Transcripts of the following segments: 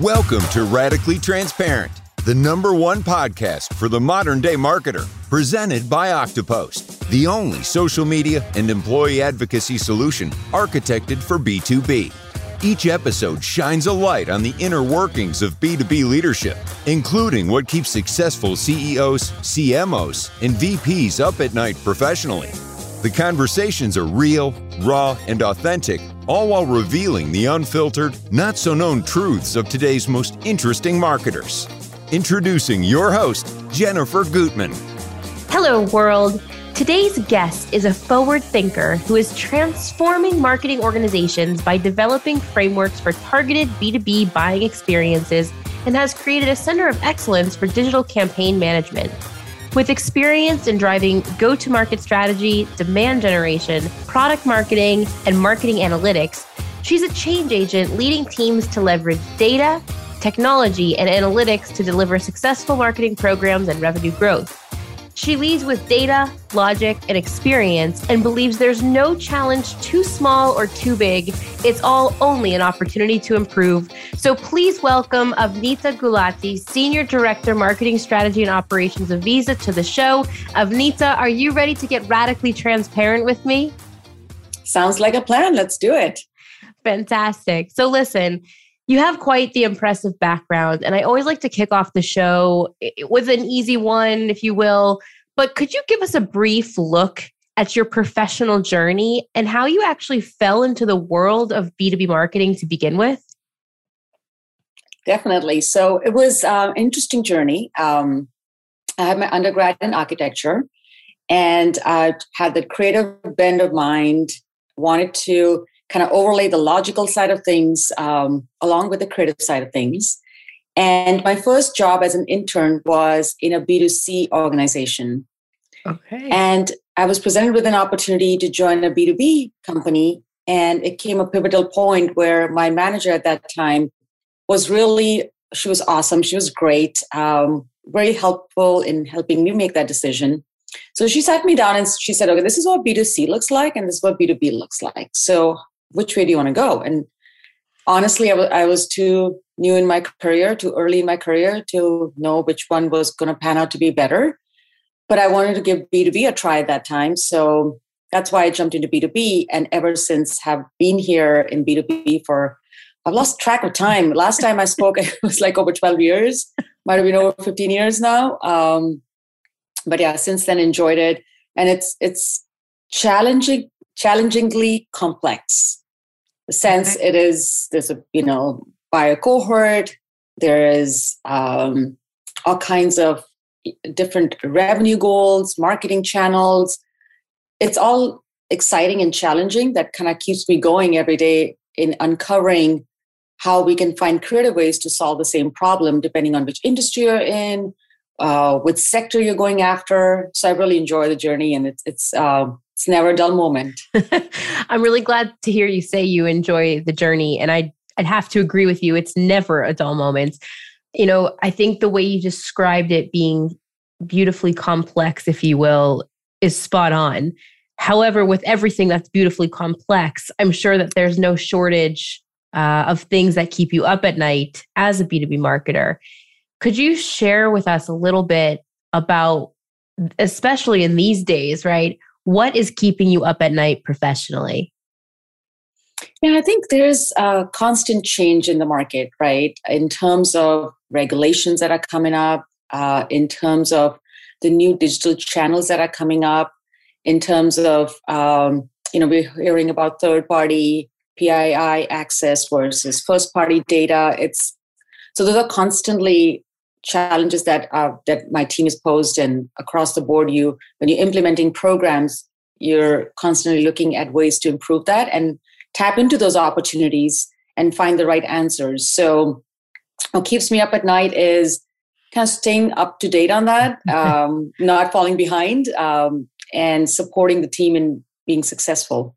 Welcome to Radically Transparent, the number one podcast for the modern day marketer, presented by Oktopost, the only social media and employee advocacy solution architected for B2B. Each episode shines a light on the inner workings of B2B leadership, including what keeps successful CEOs, CMOs, and VPs up at night professionally. The conversations are real, raw, and authentic, all while revealing the unfiltered, not so known truths of today's most interesting marketers. Introducing your host, Jennifer Gutman. Hello, world. Today's guest is a forward thinker who is transforming marketing organizations by developing frameworks for targeted B2B buying experiences and has created a center of excellence for digital campaign management. With experience in driving go to market strategy, demand generation, product marketing, and marketing analytics, she's a change agent leading teams to leverage data, technology, and analytics to deliver successful marketing programs and revenue growth. She leads with data, logic, and experience and believes there's no challenge too small or too big. It's all only an opportunity to improve. So please welcome Avnita Gulati, Senior Director, Marketing Strategy and Operations of Visa, to the show. Avnita, are you ready to get radically transparent with me? Sounds like a plan. Let's do it. Fantastic. So listen, you have quite the impressive background, and I always like to kick off the show eh, with an easy one, if you will. But could you give us a brief look at your professional journey and how you actually fell into the world of B2B marketing to begin with? Definitely. So it was uh, an interesting journey. Um, I had my undergrad in architecture and I had the creative bend of mind, wanted to kind of overlay the logical side of things um, along with the creative side of things. And my first job as an intern was in a B2C organization. Okay. And I was presented with an opportunity to join a B2B company. And it came a pivotal point where my manager at that time was really, she was awesome. She was great, um, very helpful in helping me make that decision. So she sat me down and she said, okay, this is what B2C looks like, and this is what B2B looks like. So which way do you want to go? And honestly, I, w- I was too new in my career, too early in my career to know which one was going to pan out to be better. But I wanted to give B2B a try at that time. So that's why I jumped into B2B. And ever since have been here in B2B for, I've lost track of time. Last time I spoke, it was like over 12 years, might have been over 15 years now. Um, but yeah, since then enjoyed it. And it's, it's challenging, challengingly complex the sense it is there's a you know a cohort there is um, all kinds of different revenue goals marketing channels it's all exciting and challenging that kind of keeps me going every day in uncovering how we can find creative ways to solve the same problem depending on which industry you're in uh, which sector you're going after so i really enjoy the journey and it's it's uh, it's never a dull moment. I'm really glad to hear you say you enjoy the journey. And I, I'd have to agree with you. It's never a dull moment. You know, I think the way you described it being beautifully complex, if you will, is spot on. However, with everything that's beautifully complex, I'm sure that there's no shortage uh, of things that keep you up at night as a B2B marketer. Could you share with us a little bit about, especially in these days, right? What is keeping you up at night professionally? Yeah, I think there's a constant change in the market, right? In terms of regulations that are coming up, uh, in terms of the new digital channels that are coming up, in terms of, um, you know, we're hearing about third party PII access versus first party data. It's so those are constantly challenges that uh, that my team has posed and across the board you when you're implementing programs you're constantly looking at ways to improve that and tap into those opportunities and find the right answers so what keeps me up at night is kind of staying up to date on that um, not falling behind um, and supporting the team in being successful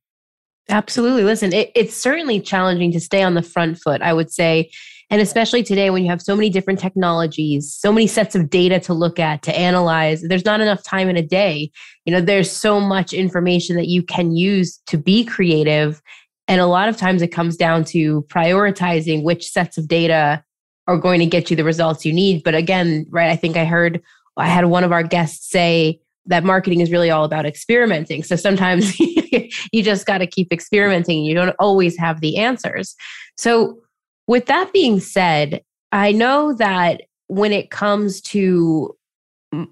absolutely listen it, it's certainly challenging to stay on the front foot i would say and especially today, when you have so many different technologies, so many sets of data to look at, to analyze, there's not enough time in a day. You know, there's so much information that you can use to be creative. And a lot of times it comes down to prioritizing which sets of data are going to get you the results you need. But again, right, I think I heard, I had one of our guests say that marketing is really all about experimenting. So sometimes you just got to keep experimenting. You don't always have the answers. So, with that being said, I know that when it comes to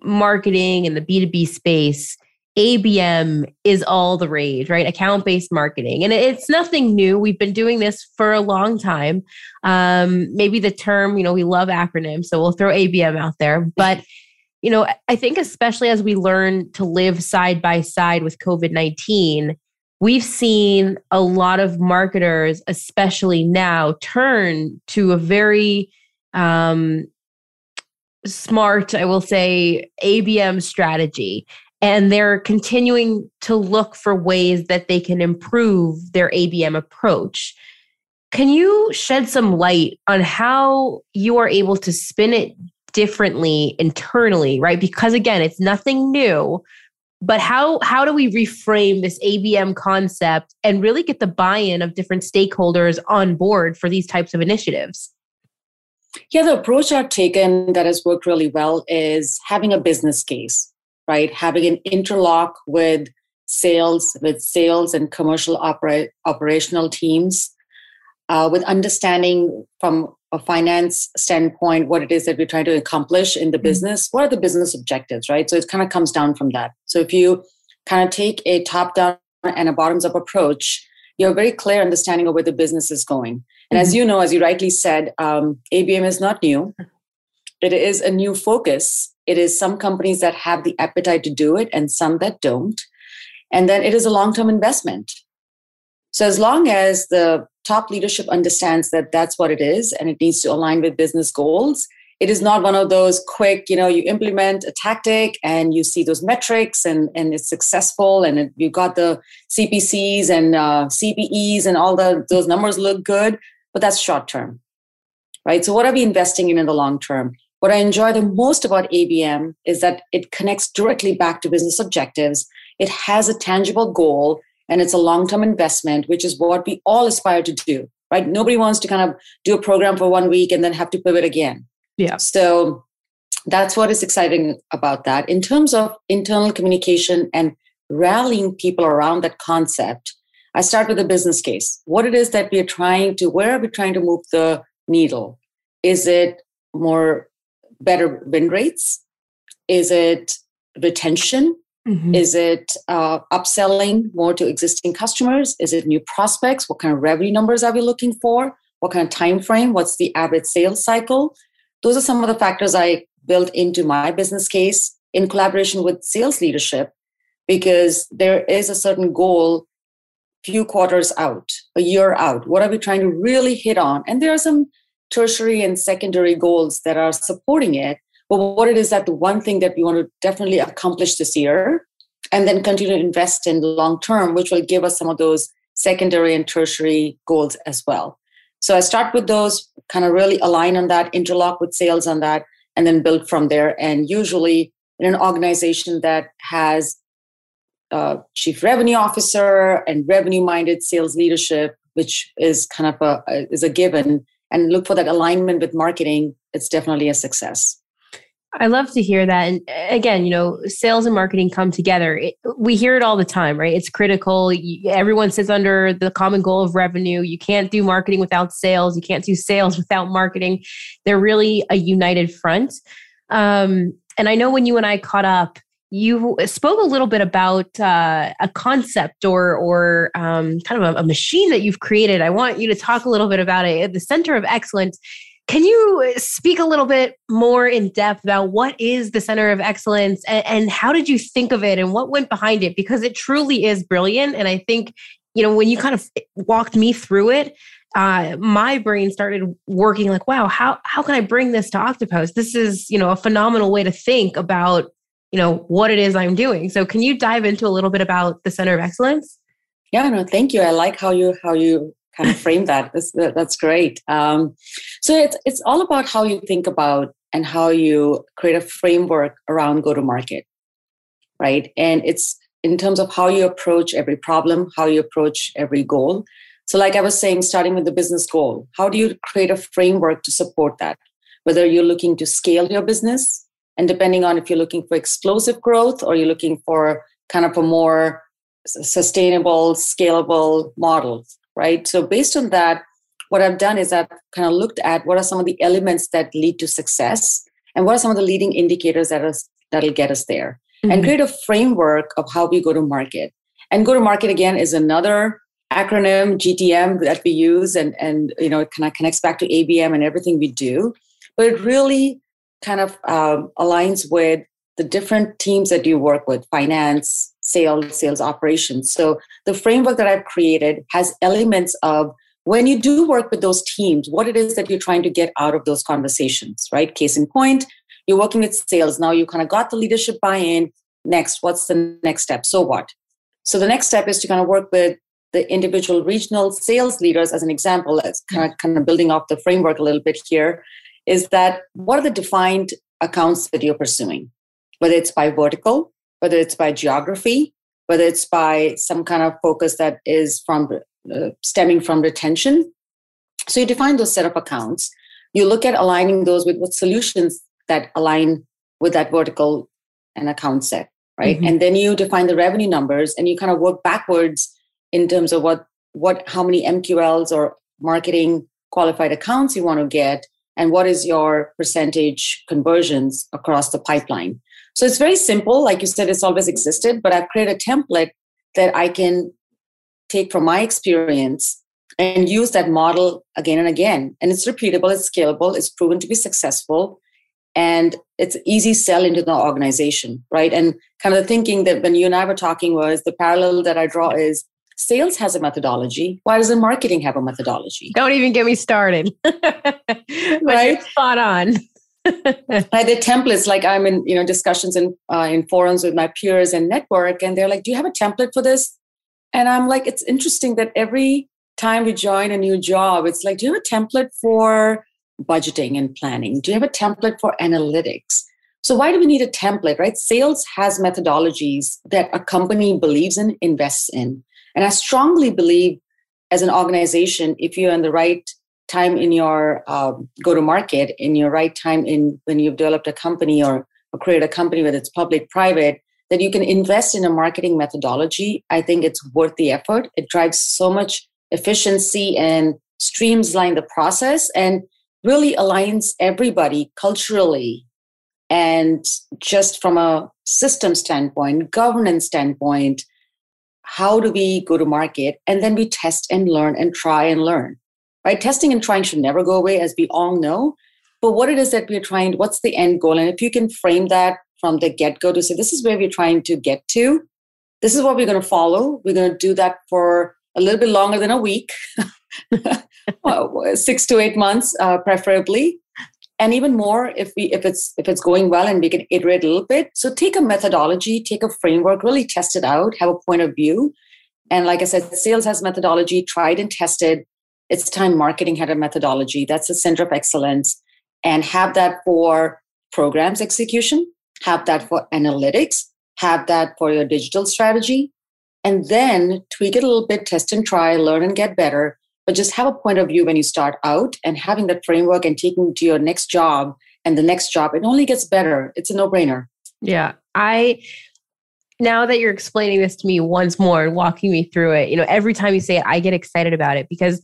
marketing and the B2B space, ABM is all the rage, right? Account based marketing. And it's nothing new. We've been doing this for a long time. Um, maybe the term, you know, we love acronyms, so we'll throw ABM out there. But, you know, I think especially as we learn to live side by side with COVID 19, we've seen a lot of marketers, especially now, turn to a very um, smart, I will say, ABM strategy and they're continuing to look for ways that they can improve their ABM approach. Can you shed some light on how you are able to spin it differently internally, right? Because again, it's nothing new, but how how do we reframe this ABM concept and really get the buy-in of different stakeholders on board for these types of initiatives? Yeah, the approach I've taken that has worked really well is having a business case right? Having an interlock with sales, with sales and commercial opera- operational teams, uh, with understanding from a finance standpoint what it is that we're trying to accomplish in the mm-hmm. business. What are the business objectives, right? So it kind of comes down from that. So if you kind of take a top down and a bottoms up approach, you have a very clear understanding of where the business is going. And mm-hmm. as you know, as you rightly said, um, ABM is not new. It is a new focus it is some companies that have the appetite to do it and some that don't. And then it is a long term investment. So, as long as the top leadership understands that that's what it is and it needs to align with business goals, it is not one of those quick, you know, you implement a tactic and you see those metrics and, and it's successful and it, you got the CPCs and uh, CPEs and all the, those numbers look good, but that's short term, right? So, what are we investing in in the long term? What I enjoy the most about ABM is that it connects directly back to business objectives. It has a tangible goal and it's a long term investment, which is what we all aspire to do, right? Nobody wants to kind of do a program for one week and then have to pivot again. Yeah. So that's what is exciting about that. In terms of internal communication and rallying people around that concept, I start with a business case. What it is that we are trying to, where are we trying to move the needle? Is it more better win rates? Is it retention? Mm-hmm. Is it uh, upselling more to existing customers? Is it new prospects? What kind of revenue numbers are we looking for? What kind of time frame? What's the average sales cycle? Those are some of the factors I built into my business case in collaboration with sales leadership because there is a certain goal few quarters out, a year out. What are we trying to really hit on? And there are some tertiary and secondary goals that are supporting it. But what it is that the one thing that we want to definitely accomplish this year and then continue to invest in long term, which will give us some of those secondary and tertiary goals as well. So I start with those, kind of really align on that, interlock with sales on that, and then build from there. And usually in an organization that has a chief revenue officer and revenue minded sales leadership, which is kind of a is a given, and look for that alignment with marketing, it's definitely a success. I love to hear that. And again, you know, sales and marketing come together. It, we hear it all the time, right? It's critical. You, everyone sits under the common goal of revenue. You can't do marketing without sales. You can't do sales without marketing. They're really a united front. Um, and I know when you and I caught up, you spoke a little bit about uh, a concept or or um, kind of a, a, machine that you've created. I want you to talk a little bit about it. The Center of Excellence. Can you speak a little bit more in depth about what is the Center of Excellence and, and how did you think of it and what went behind it? Because it truly is brilliant. And I think you know when you kind of walked me through it, uh, my brain started working like, wow, how how can I bring this to Oktopost? This is you know a phenomenal way to think about you know what it is i'm doing. So can you dive into a little bit about the center of excellence? Yeah no thank you. I like how you how you kind of frame that. That's, that's great. Um, so it's it's all about how you think about and how you create a framework around go to market right? And it's in terms of how you approach every problem how you approach every goal. So, like I was saying, starting with the business goal, how do you create a framework to support that? Whether you're looking to scale your business, and depending on if you're looking for explosive growth or you're looking for kind of a more sustainable, scalable model, right? So, based on that, what I've done is I've kind of looked at what are some of the elements that lead to success and what are some of the leading indicators that are, that'll get us there mm-hmm. and create a framework of how we go to market. And go to market again is another acronym GTM that we use and and you know it kind of connects back to ABM and everything we do, but it really kind of um, aligns with the different teams that you work with finance sales sales operations. So the framework that i've created has elements of when you do work with those teams what it is that you're trying to get out of those conversations right? Case in point you're working with sales. Now you kind of got the leadership buy-in. Next what's the next step? So what? So the next step is to kind of work with the individual regional sales leaders as an example. As kind of kind of building off the framework a little bit here is that what are the defined accounts that you're pursuing? Whether it's by vertical whether it's by geography whether it's by some kind of focus that is from uh, stemming from retention. So you define those set of accounts. You look at aligning those with what solutions that align with that vertical and account set right? Mm-hmm. and then you define the revenue numbers and you kind of work backwards in terms of what what how many mqls or marketing qualified accounts you want to get and what is your percentage conversions across the pipeline? So it's very simple. Like you said it's always existed but i've created a template that i can take from my experience and use that model again and again. And it's repeatable it's scalable it's proven to be successful and it's easy sell into the organization right? And kind of the thinking that when you and i were talking was the parallel that i draw is sales has a methodology why doesn't marketing have a methodology don't even get me started right spot on I the templates like i'm in you know discussions in uh, in forums with my peers and network and they're like do you have a template for this and i'm like it's interesting that every time we join a new job it's like do you have a template for budgeting and planning? Do you have a template for analytics? So, why do we need a template, right? Sales has methodologies that a company believes in, invests in. And I strongly believe as an organization, if you're in the right time in your um, go to market, in your right time in when you've developed a company or, or created a company, whether it's public, private, that you can invest in a marketing methodology, I think it's worth the effort. It drives so much efficiency and streamline the process. And really aligns everybody culturally and just from a system standpoint, governance standpoint, how do we go to market? And then we test and learn and try and learn. Right? Testing and trying should never go away, as we all know. But what it is that we're trying, what's the end goal? And if you can frame that from the get go to say, this is where we're trying to get to, this is what we're going to follow. We're going to do that for a little bit longer than a week. six to eight months, uh, preferably, and even more if we if it's if it's going well and we can iterate a little bit. So take a methodology, take a framework, really test it out, have a point of view, and like I said, sales has methodology, tried and tested. It's time marketing had a methodology. That's the center of excellence, and have that for programs execution, have that for analytics, have that for your digital strategy, and then tweak it a little bit, test and try, learn and get better but just have a point of view when you start out and having that framework and taking to your next job and the next job it only gets better. It's a no-brainer. Yeah. I now that you're explaining this to me once more and walking me through it you know every time you say it i get excited about it because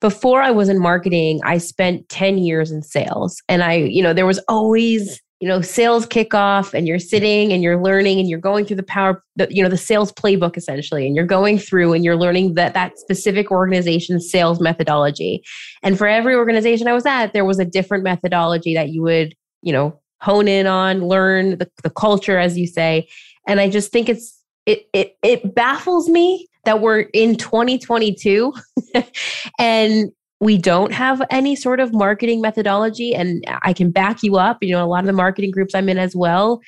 before i was in marketing i spent 10 years in sales and i you know there was always you know sales kickoff and you're sitting and you're learning and you're going through the power the, you know the sales playbook essentially and you're going through and you're learning that that specific organization's sales methodology. And for every organization i was at there was a different methodology that you would you know hone in on learn the, the culture as you say. And i just think it's it it, it baffles me that we're in 2022 and we don't have any sort of marketing methodology and i can back you up. You know a lot of the marketing groups i'm in as well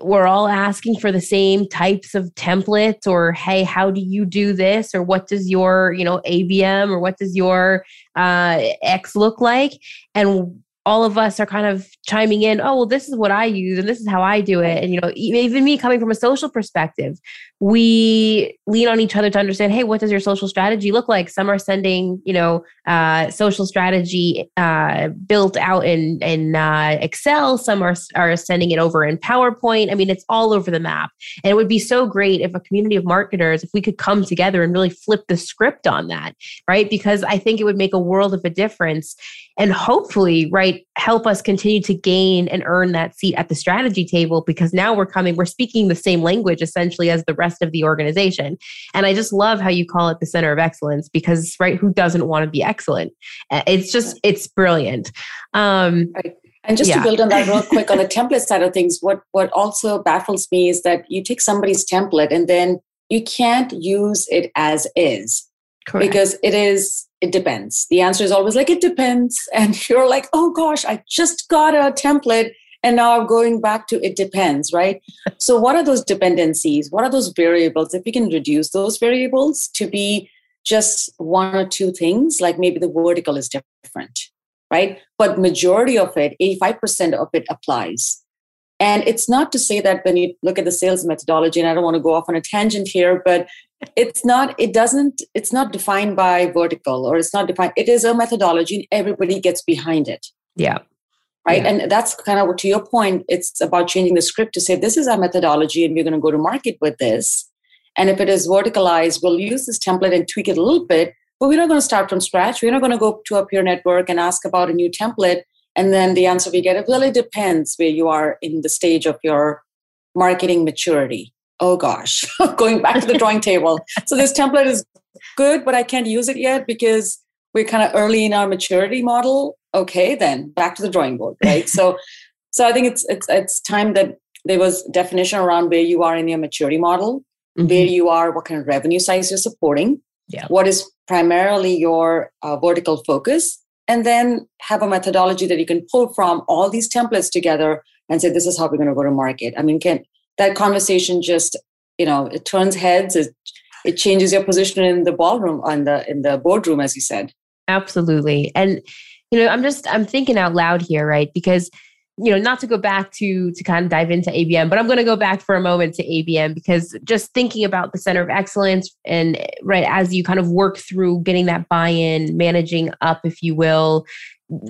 we're all asking for the same types of templates or hey how do you do this? or what does your you know abm or what does your uh, x look like? And all of us are kind of chiming in oh well this is what i use and this is how i do it. And you know even me coming from a social perspective we lean on each other to understand hey what does your social strategy look like? Some are sending you know uh, social strategy uh, built out in in uh, excel. Some are, are sending it over in powerpoint. I mean it's all over the map. And it would be so great if a community of marketers if we could come together and really flip the script on that right? Because i think it would make a world of a difference. And hopefully right help us continue to gain and earn that seat at the strategy table because now we're coming we're speaking the same language essentially as the rest of the organization and i just love how you call it the center of excellence because right who doesn't want to be excellent uh, it's just it's brilliant um right. And just yeah. to build on that real quick on the template side of things, what what also baffles me is that you take somebody's template and then you can't use it as is. Correct. Because it is it depends. The answer is always like, it depends. And you're like, oh gosh, I just got a template and now I'm going back to it depends, right? so, what are those dependencies? What are those variables? If we can reduce those variables to be just one or two things, like maybe the vertical is different, right? But majority of it, 85% of it applies. And it's not to say that when you look at the sales methodology, and I don't want to go off on a tangent here, but it's not it doesn't it's not defined by vertical or it's not defined it is a methodology and everybody gets behind it. Yeah. Right? Yeah. and that's kind of to your point it's about changing the script to say this is our methodology and we're going to go to market with this. And if it is verticalized we'll use this template and tweak it a little bit but we're not going to start from scratch. We're not going to go to a peer network and ask about a new template and then the answer we get it really depends where you are in the stage of your marketing maturity oh gosh, going back to the drawing table. So this template is good, but I can't use it yet because we're kind of early in our maturity model. Okay, then back to the drawing board, right? so, so I think it's it's it's time that there was definition around where you are in your maturity model, mm-hmm. where you are, what kind of revenue size you're supporting, yeah. what is primarily your uh, vertical focus, and then have a methodology that you can pull from all these templates together and say this is how we're going to go to market. I mean, can that conversation just you know it turns heads it, it changes your position in the ballroom on the in the boardroom as you said. Absolutely. And you know i'm just i'm thinking out loud here right? Because you know not to go back to to kind of dive into abm but i'm going to go back for a moment to abm because just thinking about the center of excellence and right as you kind of work through getting that buy-in managing up if you will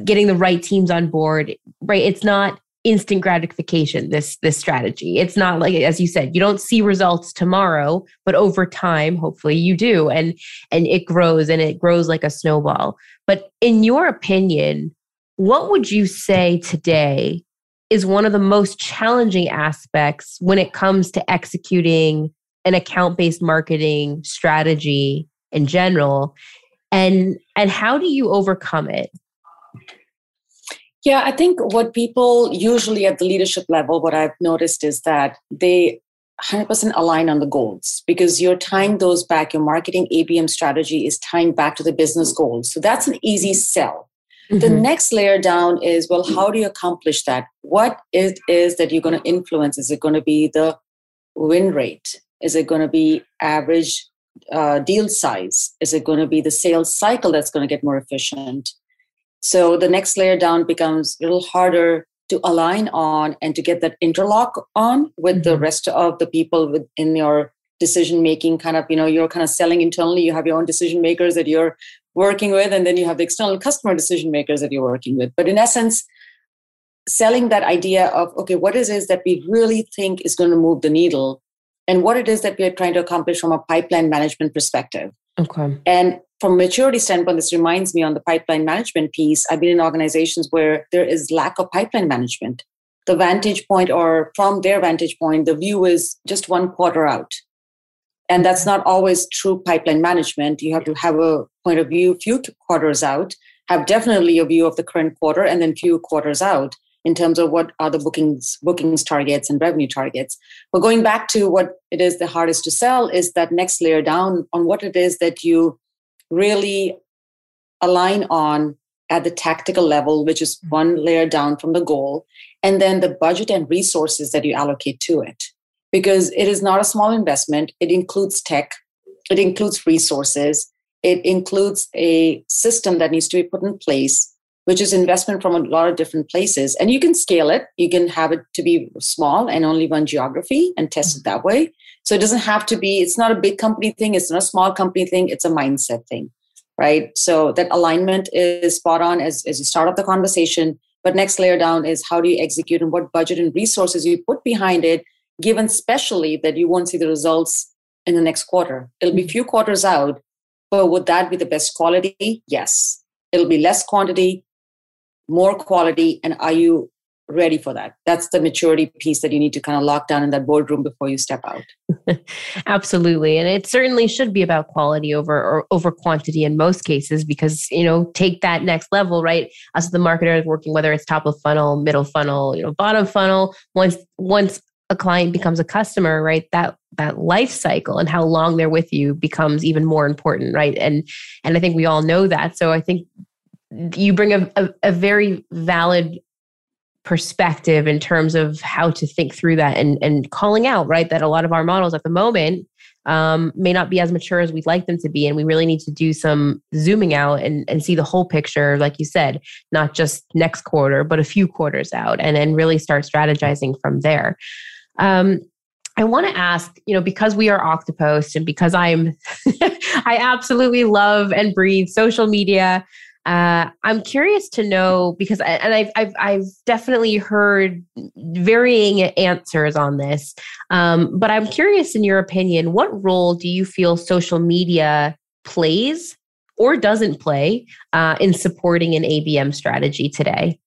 getting the right teams on board right? It's not instant gratification this this strategy. It's not like as you said you don't see results tomorrow but over time hopefully you do and and it grows and it grows like a snowball. But in your opinion what would you say today is one of the most challenging aspects when it comes to executing an account based marketing strategy in general? And and how do you overcome it yeah, I think what people usually at the leadership level, what I've noticed is that they 100% align on the goals because you're tying those back. Your marketing ABM strategy is tying back to the business goals. So that's an easy sell. Mm-hmm. The next layer down is well, how do you accomplish that? What it is that you're going to influence? Is it going to be the win rate? Is it going to be average uh, deal size? Is it going to be the sales cycle that's going to get more efficient? So the next layer down becomes a little harder to align on and to get that interlock on with mm-hmm. the rest of the people within your decision making kind of you know you're kind of selling internally you have your own decision makers that you're working with and then you have the external customer decision makers that you're working with but in essence selling that idea of okay what is it that we really think is going to move the needle and what it is that we are trying to accomplish from a pipeline management perspective okay and from a maturity standpoint, this reminds me on the pipeline management piece. I've been in organizations where there is lack of pipeline management. The vantage point, or from their vantage point, the view is just one quarter out. And that's not always true pipeline management. You have to have a point of view few quarters out, have definitely a view of the current quarter, and then few quarters out in terms of what are the bookings bookings targets and revenue targets. But going back to what it is the hardest to sell is that next layer down on what it is that you really align on at the tactical level, which is mm-hmm. one layer down from the goal, and then the budget and resources that you allocate to it. Because it is not a small investment, it includes tech, it includes resources, it includes a system that needs to be put in place. Which is investment from a lot of different places. And you can scale it. You can have it to be small and only one geography and test it that way. So it doesn't have to be, it's not a big company thing, it's not a small company thing, it's a mindset thing, right? So that alignment is spot on as, as you start up the conversation. But next layer down is how do you execute and what budget and resources you put behind it, given specially that you won't see the results in the next quarter. It'll be a few quarters out, but would that be the best quality? Yes. It'll be less quantity, more quality and are you ready for that? That's the maturity piece that you need to kind of lock down in that boardroom before you step out. Absolutely and it certainly should be about quality over or over quantity in most cases because you know take that next level right? As the marketer is working whether it's top of funnel middle funnel you know bottom funnel once once a client becomes a customer right that that life cycle and how long they're with you becomes even more important right? And and i think we all know that so i think you bring a, a, a very valid perspective in terms of how to think through that and, and calling out, right? That a lot of our models at the moment um, may not be as mature as we'd like them to be. And we really need to do some zooming out and, and see the whole picture, like you said, not just next quarter, but a few quarters out, and then really start strategizing from there. Um, I want to ask, you know, because we are Oktopost and because I'm, I absolutely love and breathe social media. Uh, I'm curious to know because, and I've, I've, I've definitely heard varying answers on this, um, but I'm curious in your opinion, what role do you feel social media plays or doesn't play uh, in supporting an ABM strategy today?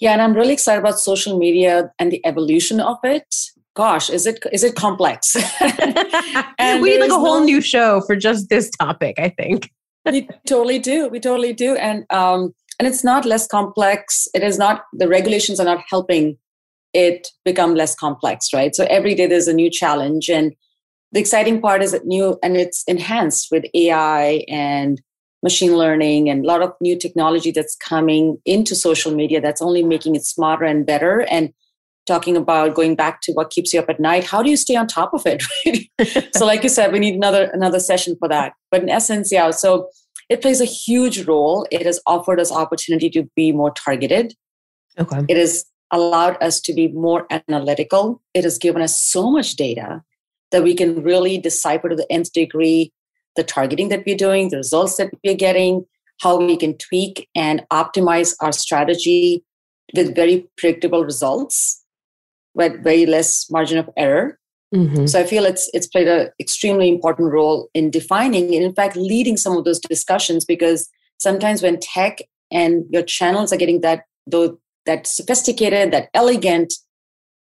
Yeah, and I'm really excited about social media and the evolution of it. Gosh, is it is it complex? we need like a whole no, new show for just this topic, I think we totally do. We totally do. And um, and it's not less complex. It is not the regulations are not helping it become less complex, right? So every day there's a new challenge. And the exciting part is that new and it's enhanced with AI and machine learning and a lot of new technology that's coming into social media that's only making it smarter and better. And talking about going back to what keeps you up at night how do you stay on top of it so like you said we need another another session for that. But in essence yeah so it plays a huge role. It has offered us opportunity to be more targeted. Okay. It has allowed us to be more analytical. It has given us so much data that we can really decipher to the nth degree the targeting that we're doing the results that we're getting how we can tweak and optimize our strategy with very predictable results with very less margin of error. Mm-hmm. So I feel it's it's played an extremely important role in defining and in fact leading some of those discussions because sometimes when tech and your channels are getting that though that sophisticated, that elegant,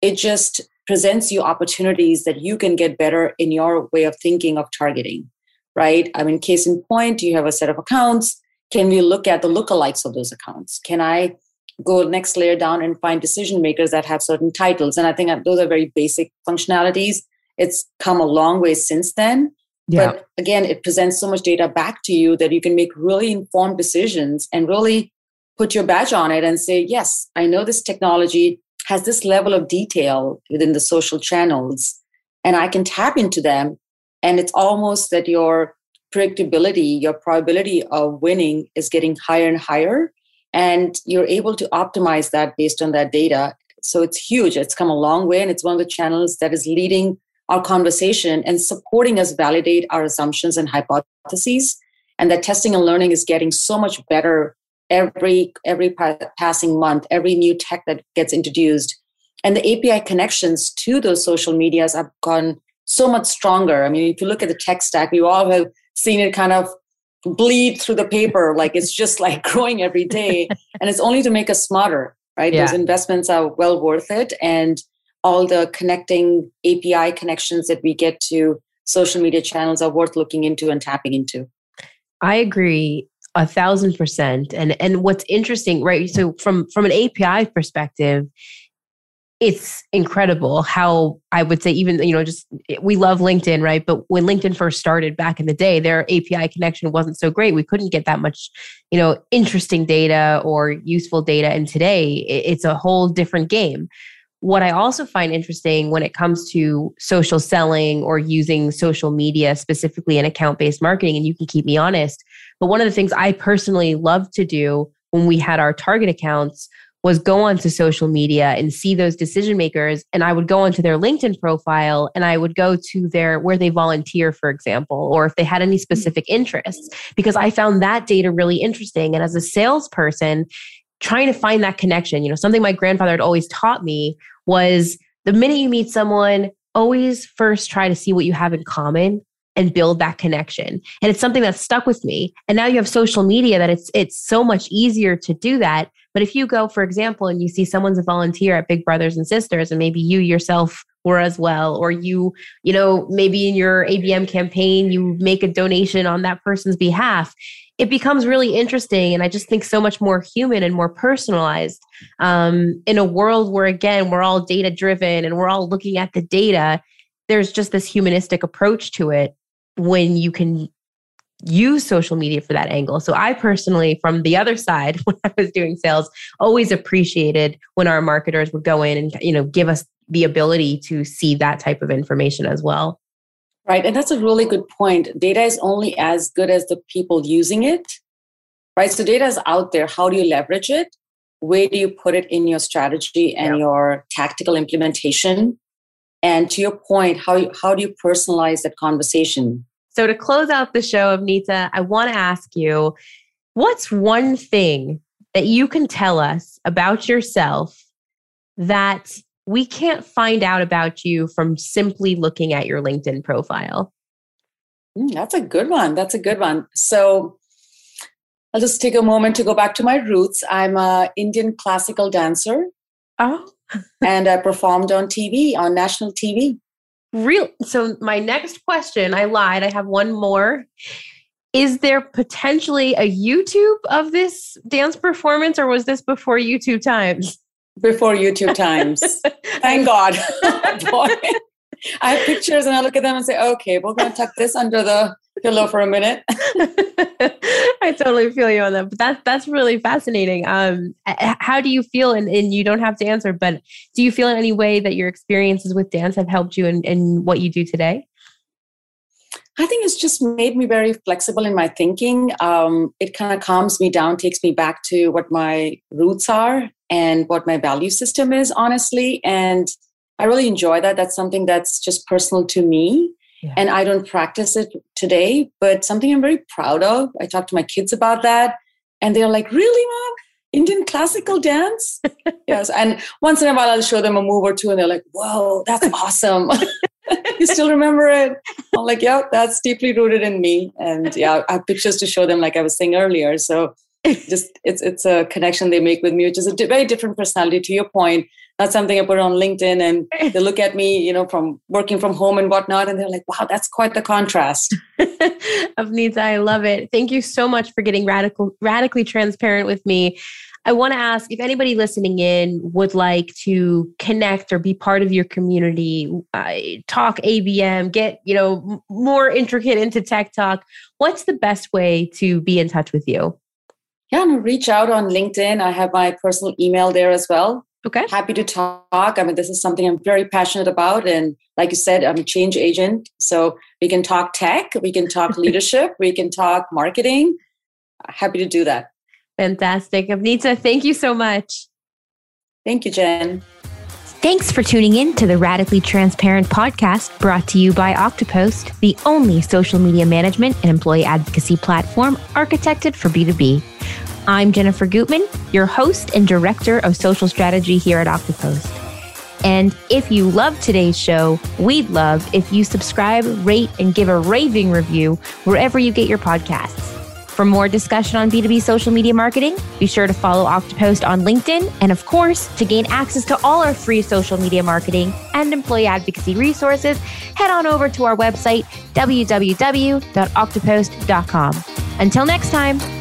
it just presents you opportunities that you can get better in your way of thinking of targeting. Right? I mean, case in point, you have a set of accounts. Can we look at the lookalikes of those accounts? Can I go next layer down and find decision makers that have certain titles. And I think those are very basic functionalities. It's come a long way since then. Yeah. But again, it presents so much data back to you that you can make really informed decisions and really put your badge on it and say, yes, I know this technology has this level of detail within the social channels, and I can tap into them. And it's almost that your predictability, your probability of winning is getting higher and higher and you're able to optimize that based on that data. So it's huge. It's come a long way and it's one of the channels that is leading our conversation and supporting us validate our assumptions and hypotheses. And that testing and learning is getting so much better every every passing month every new tech that gets introduced. And the api connections to those social medias have gone so much stronger. I mean if you look at the tech stack we all have seen it kind of bleed through the paper like it's just like growing every day. And it's only to make us smarter right? Yeah. those investments are well worth it. And all the connecting api connections that we get to social media channels are worth looking into and tapping into. I agree a thousand percent. And and what's interesting right? So from from an api perspective it's incredible how I would say even you know just we love LinkedIn right? But when LinkedIn first started back in the day their API connection wasn't so great. We couldn't get that much you know interesting data or useful data. And today it's a whole different game. What I also find interesting when it comes to social selling or using social media specifically in account based marketing and you can keep me honest but one of the things I personally love to do when we had our target accounts was go onto social media and see those decision makers and i would go onto their linkedin profile and i would go to their where they volunteer for example or if they had any specific interests because i found that data really interesting. And as a salesperson trying to find that connection you know something my grandfather had always taught me was the minute you meet someone always first try to see what you have in common and build that connection. And it's something that's stuck with me. And now you have social media that it's it's so much easier to do that. But if you go, for example, and you see someone's a volunteer at Big Brothers and Sisters, and maybe you yourself were as well, or you, you know, maybe in your ABM campaign, you make a donation on that person's behalf, it becomes really interesting. And I just think so much more human and more personalized um, in a world where, again, we're all data driven and we're all looking at the data. There's just this humanistic approach to it when you can use social media for that angle. So I personally, from the other side, when I was doing sales, always appreciated when our marketers would go in and you know give us the ability to see that type of information as well. Right. And that's a really good point. Data is only as good as the people using it. Right. So data is out there. How do you leverage it? Where do you put it in your strategy and your tactical implementation? And to your point, how, how do you personalize that conversation? So, to close out the show, Avneeta, I want to ask you what's one thing that you can tell us about yourself that we can't find out about you from simply looking at your LinkedIn profile? Mm, that's a good one. That's a good one. So, I'll just take a moment to go back to my roots. I'm an Indian classical dancer. Oh and I performed on TV, on national TV. Real. So my next question, I lied. I have one more. Is there potentially a YouTube of this dance performance, or was this before YouTube times? Before YouTube times. Thank God. I have pictures and I look at them and say, okay, we're going to tuck this under the pillow for a minute. I totally feel you on that. But that's that's really fascinating. Um, how do you feel? And, and you don't have to answer, but do you feel in any way that your experiences with dance have helped you in, in what you do today? I think it's just made me very flexible in my thinking. Um, it kind of calms me down, takes me back to what my roots are and what my value system is, honestly. And I really enjoy that. That's something that's just personal to me. Yeah. And I don't practice it today, but something I'm very proud of. I talk to my kids about that, and they're like, Really, mom? Indian classical dance? yes. And once in a while, I'll show them a move or two, and they're like, Whoa, that's awesome. you still remember it? I'm like, Yeah, that's deeply rooted in me. And yeah, I have pictures to show them, like I was saying earlier. So just it's it's a connection they make with me, which is a very different personality. To your point, that's something I put on LinkedIn, and they look at me, you know, from working from home and whatnot, and they're like, "Wow, that's quite the contrast." Avneeta, I love it. Thank you so much for getting radical, radically transparent with me. I want to ask if anybody listening in would like to connect or be part of your community, uh, talk ABM, get you know more intricate into tech talk. What's the best way to be in touch with you? Yeah, and reach out on LinkedIn. I have my personal email there as well. Okay. Happy to talk. I mean, this is something I'm very passionate about. And like you said, I'm a change agent. So we can talk tech, we can talk leadership, we can talk marketing. Happy to do that. Fantastic. Avneeta, thank you so much. Thank you, Jen. Thanks for tuning in to the Radically Transparent podcast brought to you by Oktopost, the only social media management and employee advocacy platform architected for B2B. I'm Jennifer Gutman, your host and director of social strategy here at Oktopost. And if you love today's show, we'd love if you subscribe, rate, and give a raving review wherever you get your podcasts. For more discussion on B2B social media marketing, be sure to follow Oktopost on LinkedIn. And of course, to gain access to all our free social media marketing and employee advocacy resources, head on over to our website, www.oktopost.com. Until next time.